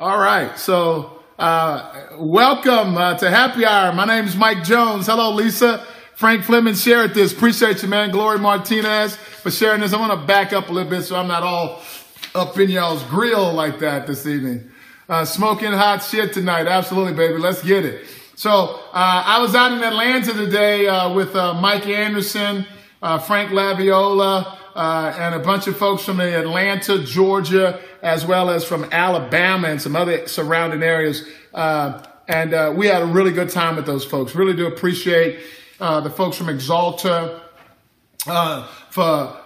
All right. So, uh, welcome uh, to Happy Hour. My name is Mike Jones. Hello, Lisa. Frank Fleming shared this. Appreciate you, man. Glory Martinez for sharing this. I'm going to back up a little bit so I'm not all up in y'all's grill like that this evening. Uh, smoking hot shit tonight. Absolutely, baby. Let's get it. So, uh, I was out in Atlanta today uh, with uh, Mike Anderson, uh, Frank Laviola, uh, and a bunch of folks from Atlanta, Georgia, as well as from Alabama and some other surrounding areas. Uh, and uh, we had a really good time with those folks. Really do appreciate uh, the folks from Exalta uh, for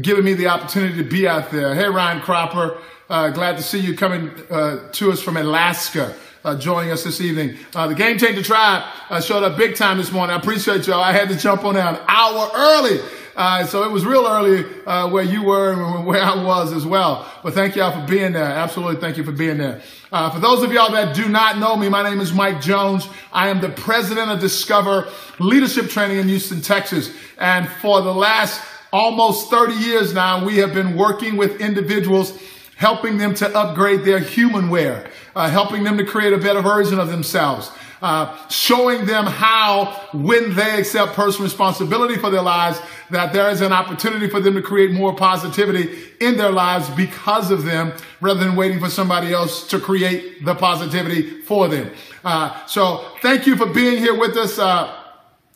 giving me the opportunity to be out there. Hey, Ryan Cropper, glad to see you coming to us from Alaska. Uh, joining us this evening. Uh, the Game Changer Tribe uh, showed up big time this morning. I appreciate y'all. I had to jump on there an hour early uh, so it was real early uh, where you were and where I was as well. But thank y'all for being there. Absolutely, thank you for being there. Uh, for those of y'all that do not know me, my name is Mike Jones. I am the president of Discover Leadership Training in Houston, Texas. And for the last almost 30 years now, we have been working with individuals helping them to upgrade their humanware, uh, helping them to create a better version of themselves uh, showing them how, when they accept personal responsibility for their lives, that there is an opportunity for them to create more positivity in their lives because of them, rather than waiting for somebody else to create the positivity for them. Uh, so, thank you for being here with us. Uh,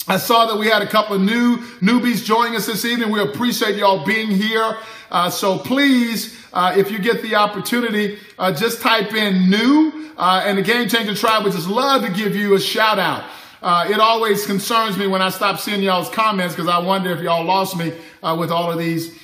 I saw that we had a couple of new newbies joining us this evening. We appreciate y'all being here. Uh, so please, uh, if you get the opportunity, uh, just type in new uh, and the Game Changer Tribe would just love to give you a shout out. Uh, it always concerns me when I stop seeing y'all's comments because I wonder if y'all lost me uh, with all of these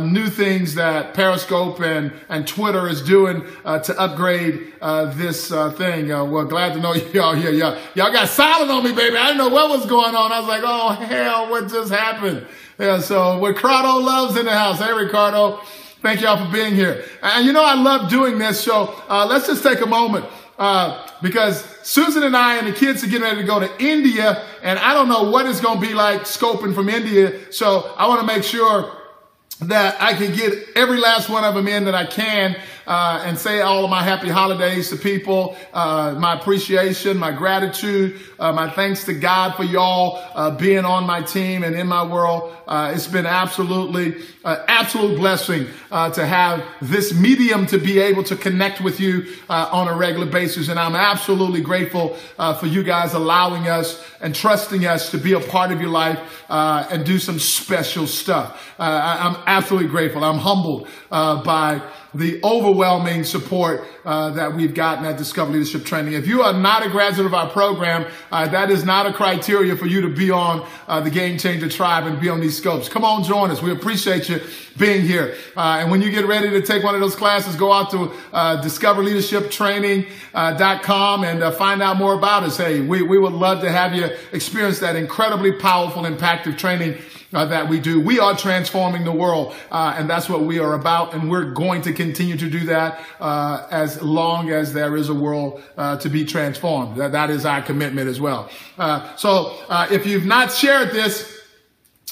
new things that Periscope and, and Twitter is doing to upgrade this thing. well, glad to know y'all here. Y'all, y'all got silent on me, baby. I didn't know what was going on. I was like, oh, hell, what just happened? Yeah, so Ricardo loves in the house. Hey, Ricardo. Thank y'all for being here. And you know, I love doing this. So uh, let's just take a moment uh, because Susan and I and the kids are getting ready to go to India, and I don't know what it's going to be like scoping from India. So I want to make sure that I can get every last one of them in that I can uh, and say all of my happy holidays to people, uh, my appreciation, my gratitude, uh, my thanks to God for y'all uh, being on my team and in my world. Uh, it's been absolutely, uh, absolute blessing to have this medium to be able to connect with you on a regular basis. And I'm absolutely grateful for you guys allowing us and trusting us to be a part of your life and do some special stuff. I, I'm absolutely grateful. I'm humbled by the overwhelming support uh, that we've gotten at Discover Leadership Training. If you are not a graduate of our program, uh, that is not a criteria for you to be on uh, the Game Changer Tribe and be on these scopes. Come on, join us. We appreciate you being here. Uh, and when you get ready to take one of those classes, go out to uh, discoverleadershiptraining.com uh, and find out more about us. Hey, we, we would love to have you experience that incredibly powerful, impactful training uh, that we do. We are transforming the world, uh, and that's what we are about. And we're going to continue to do that uh, as long as there is a world uh, to be transformed. That, that is our commitment as well. Uh, so uh, if you've not shared this,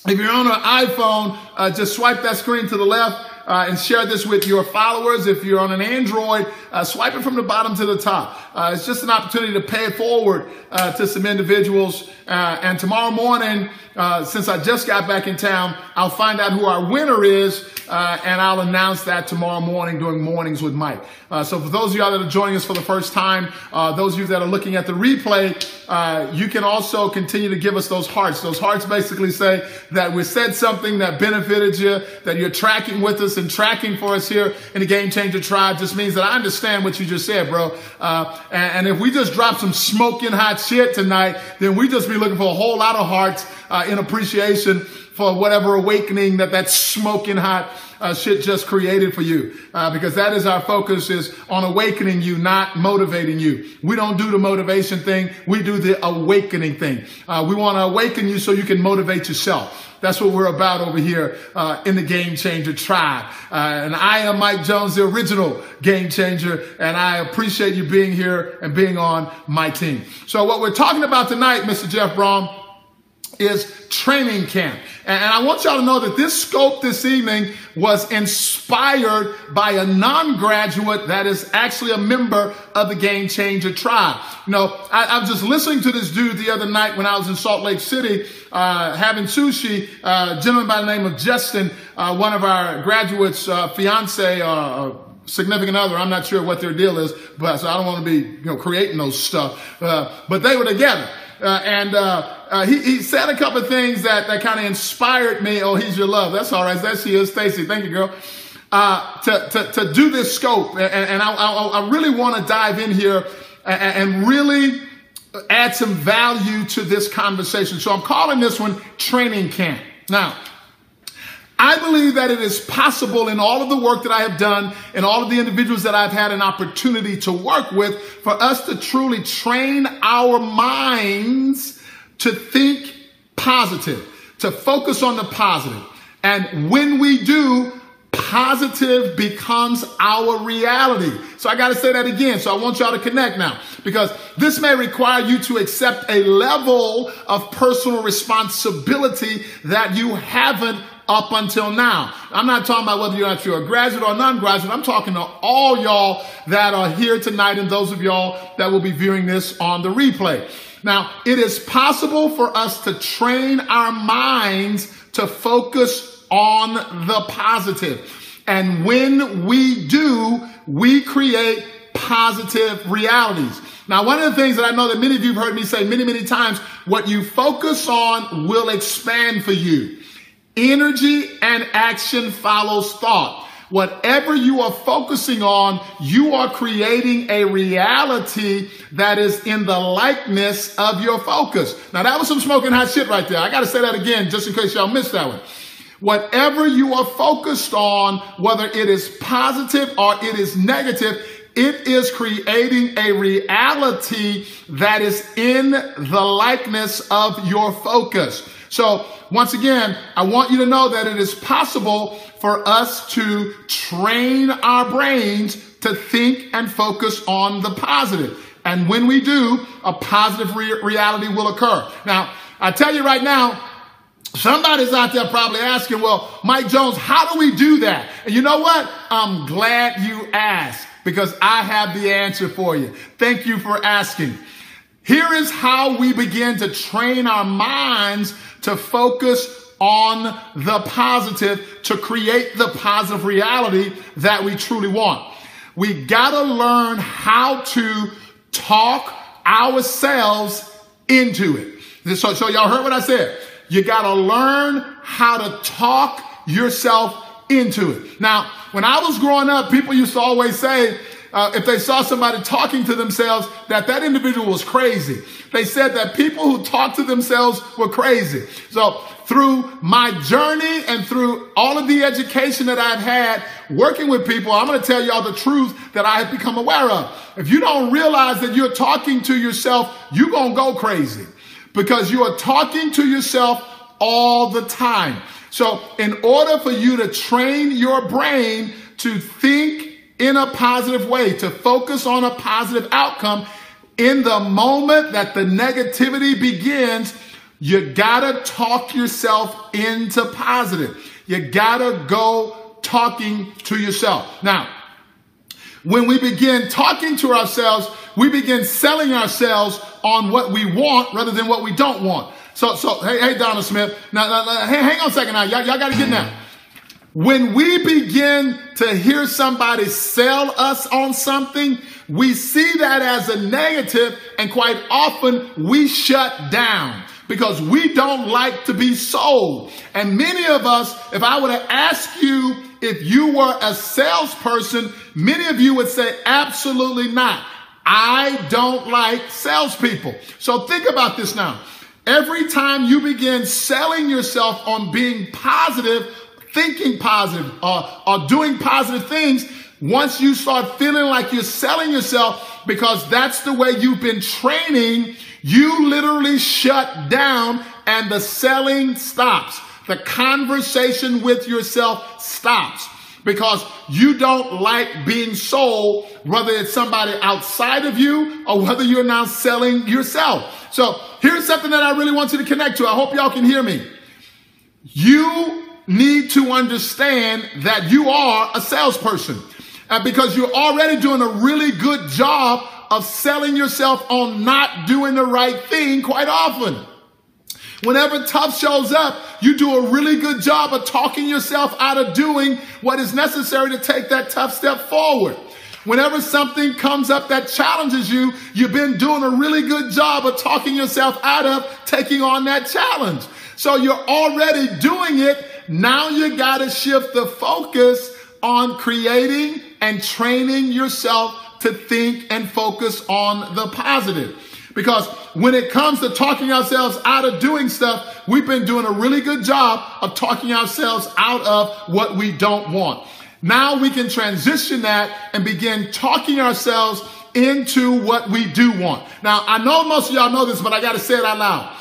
if you're on an iPhone, just swipe that screen to the left. Uh, and share this with your followers. If you're on an Android, uh, swipe it from the bottom to the top. Uh, it's just an opportunity to pay forward to some individuals. and tomorrow morning, uh, since I just got back in town, I'll find out who our winner is, uh, and I'll announce that tomorrow morning during Mornings with Mike. Uh, so for those of y'all that are joining us for the first time, uh, those of you that are looking at the replay, uh, you can also continue to give us those hearts. Those hearts basically say that we said something that benefited you, that you're tracking with us and tracking for us here in the Game Changer Tribe. Just means that I understand what you just said, bro. And, and, if we just drop some smoking hot shit tonight, then we just be looking for a whole lot of hearts uh, in appreciation for whatever awakening that that smoking hot uh, shit just created for you. Uh, because that is our focus is on awakening you, not motivating you. We don't do the motivation thing. We do the awakening thing. Uh, we want to awaken you so you can motivate yourself. That's what we're about over here uh, in the Game Changer Tribe. Uh, and I am Mike Jones, the original Game Changer, and I appreciate you being here and being on my team. So what we're talking about tonight, Mr. Jeff Braun, is training camp. And I want y'all to know that this scope this evening was inspired by a non-graduate that is actually a member of the Game Changer tribe. You know, I, I was just listening to this dude the other night when I was in Salt Lake City uh, having sushi. Uh, a gentleman by the name of Justin, uh, one of our graduates' uh, fiance, uh, significant other. I'm not sure what their deal is, but so I don't want to be, you know, creating those stuff. Uh, but they were together. Uh, and uh, uh, he, he, said a couple things that, that kind of inspired me. Oh, he's your love. That's all right. There she is, Stacy. Thank you, girl. Uh, to, to, to do this scope. And, and I, I, I really want to dive in here and, and really add some value to this conversation. So I'm calling this one training camp. Now, I believe that it is possible in all of the work that I have done and all of the individuals that I've had an opportunity to work with for us to truly train our minds to think positive, to focus on the positive. And when we do, positive becomes our reality. So I got to say that again. So I want y'all to connect now because this may require you to accept a level of personal responsibility that you haven't up until now. I'm not talking about whether you're a graduate or non-graduate. I'm talking to all y'all that are here tonight and those of y'all that will be viewing this on the replay. Now, it is possible for us to train our minds to focus on the positive. And when we do, we create positive realities. Now, one of the things that I know that many of you have heard me say many, many times, what you focus on will expand for you. Energy and action follows thought. Whatever you are focusing on, you are creating a reality that is in the likeness of your focus. Now that was some smoking hot shit right there. I got to say that again just in case y'all missed that one. Whatever you are focused on, whether it is positive or it is negative, it is creating a reality that is in the likeness of your focus. So once again, I want you to know that it is possible for us to train our brains to think and focus on the positive. And when we do, a positive re- reality will occur. Now, I tell you right now, Somebody's out there probably asking, well, Mike Jones, how do we do that? And you know what? I'm glad you asked because I have the answer for you. Thank you for asking. Here is how we begin to train our minds to focus on the positive to create the positive reality that we truly want. We gotta learn how to talk ourselves into it. So, so y'all heard what I said. You gotta learn how to talk yourself into it. Now, when I was growing up, people used to always say, uh, if they saw somebody talking to themselves, that that individual was crazy. They said that people who talk to themselves were crazy. So through my journey and through all of the education that I've had working with people, I'm going to tell y'all the truth that I have become aware of. If you don't realize that you're talking to yourself, you're going to go crazy because you are talking to yourself all the time. So in order for you to train your brain to think in a positive way, to focus on a positive outcome. In the moment that the negativity begins, you gotta talk yourself into positive. You gotta go talking to yourself. Now, when we begin talking to ourselves, we begin selling ourselves on what we want rather than what we don't want. So, so hey, hey, Donna Smith. Now, now, now hey, hang on a second now. Y'all, y'all got to get now. When we begin to hear somebody sell us on something, we see that as a negative and quite often we shut down because we don't like to be sold. And many of us, if I were to ask you if you were a salesperson, many of you would say absolutely not. I don't like salespeople. So think about this now. Every time you begin selling yourself on being positive, thinking positive uh, or, or doing positive things, once you start feeling like you're selling yourself because that's the way you've been training, you literally shut down and the selling stops. The conversation with yourself stops. because you don't like being sold, whether it's somebody outside of you or whether you're now selling yourself. So here's something that I really want you to connect to. I hope y'all can hear me. You need to understand that you are a salesperson uh, because you're already doing a really good job of selling yourself on not doing the right thing quite often. Whenever tough shows up, you do a really good job of talking yourself out of doing what is necessary to take that tough step forward. Whenever something comes up that challenges you, you've been doing a really good job of talking yourself out of taking on that challenge. So you're already doing it. Now you got to shift the focus on creating and training yourself to think and focus on the positive. Because when it comes to talking ourselves out of doing stuff, we've been doing a really good job of talking ourselves out of what we don't want. Now we can transition that and begin talking ourselves into what we do want. Now, I know most of y'all know this, but I got to say it out loud.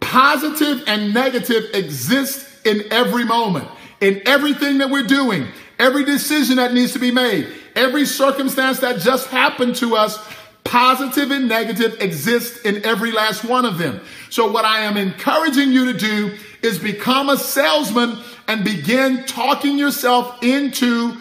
Positive and negative exist in every moment, in everything that we're doing, every decision that needs to be made, every circumstance that just happened to us Positive and negative exist in every last one of them. So what I am encouraging you to do is become a salesman and begin talking yourself into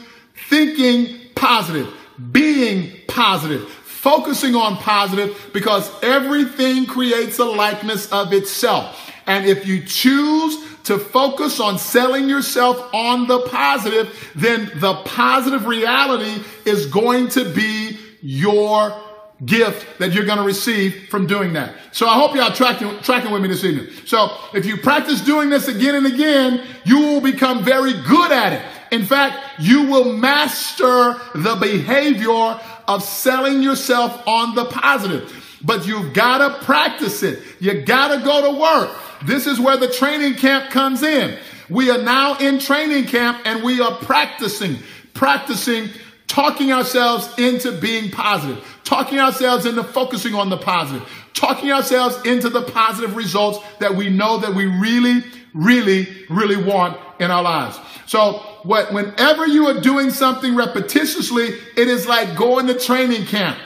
thinking positive, being positive, focusing on positive because everything creates a likeness of itself. And if you choose to focus on selling yourself on the positive, then the positive reality is going to be your gift that you're going to receive from doing that. So I hope y'all tracking, tracking with me this evening. So if you practice doing this again and again, you will become very good at it. In fact, you will master the behavior of selling yourself on the positive. But you've got to practice it. You got to go to work. This is where the training camp comes in. We are now in training camp and we are practicing, practicing talking ourselves into being positive, talking ourselves into focusing on the positive, talking ourselves into the positive results that we know that we really, really, really want in our lives. So what, whenever you are doing something repetitiously, it is like going to training camp.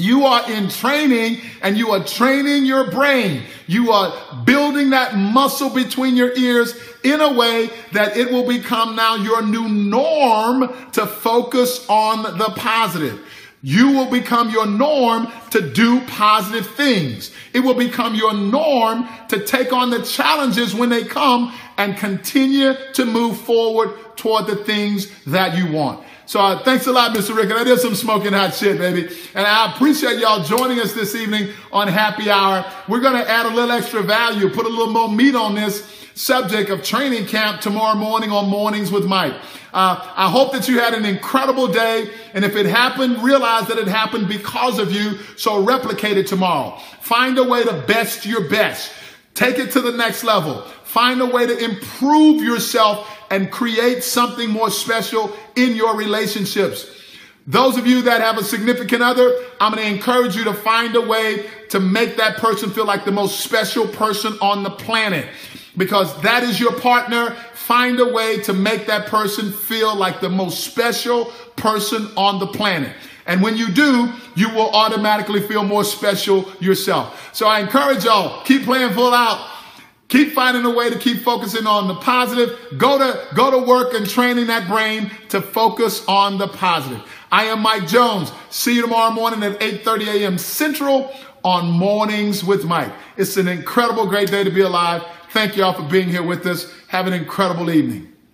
You are in training and you are training your brain. You are building that muscle between your ears in a way that it will become now your new norm to focus on the positive. You will become your norm to do positive things. It will become your norm to take on the challenges when they come and continue to move forward toward the things that you want. So uh, thanks a lot, Mr. Rick. And that is some smoking hot shit, baby. And I appreciate y'all joining us this evening on Happy Hour. We're going to add a little extra value, put a little more meat on this subject of training camp tomorrow morning on Mornings with Mike. Uh, I hope that you had an incredible day. And if it happened, realize that it happened because of you. So replicate it tomorrow. Find a way to best your best. Take it to the next level. Find a way to improve yourself and create something more special in your relationships. Those of you that have a significant other, I'm going to encourage you to find a way to make that person feel like the most special person on the planet because that is your partner. Find a way to make that person feel like the most special person on the planet. And when you do, you will automatically feel more special yourself. So I encourage y'all, keep playing full out. Keep finding a way to keep focusing on the positive. Go to, go to work and training that brain to focus on the positive. I am Mike Jones. See you tomorrow morning at 8.30 a.m. Central on Mornings with Mike. It's an incredible, great day to be alive. Thank you all for being here with us. Have an incredible evening.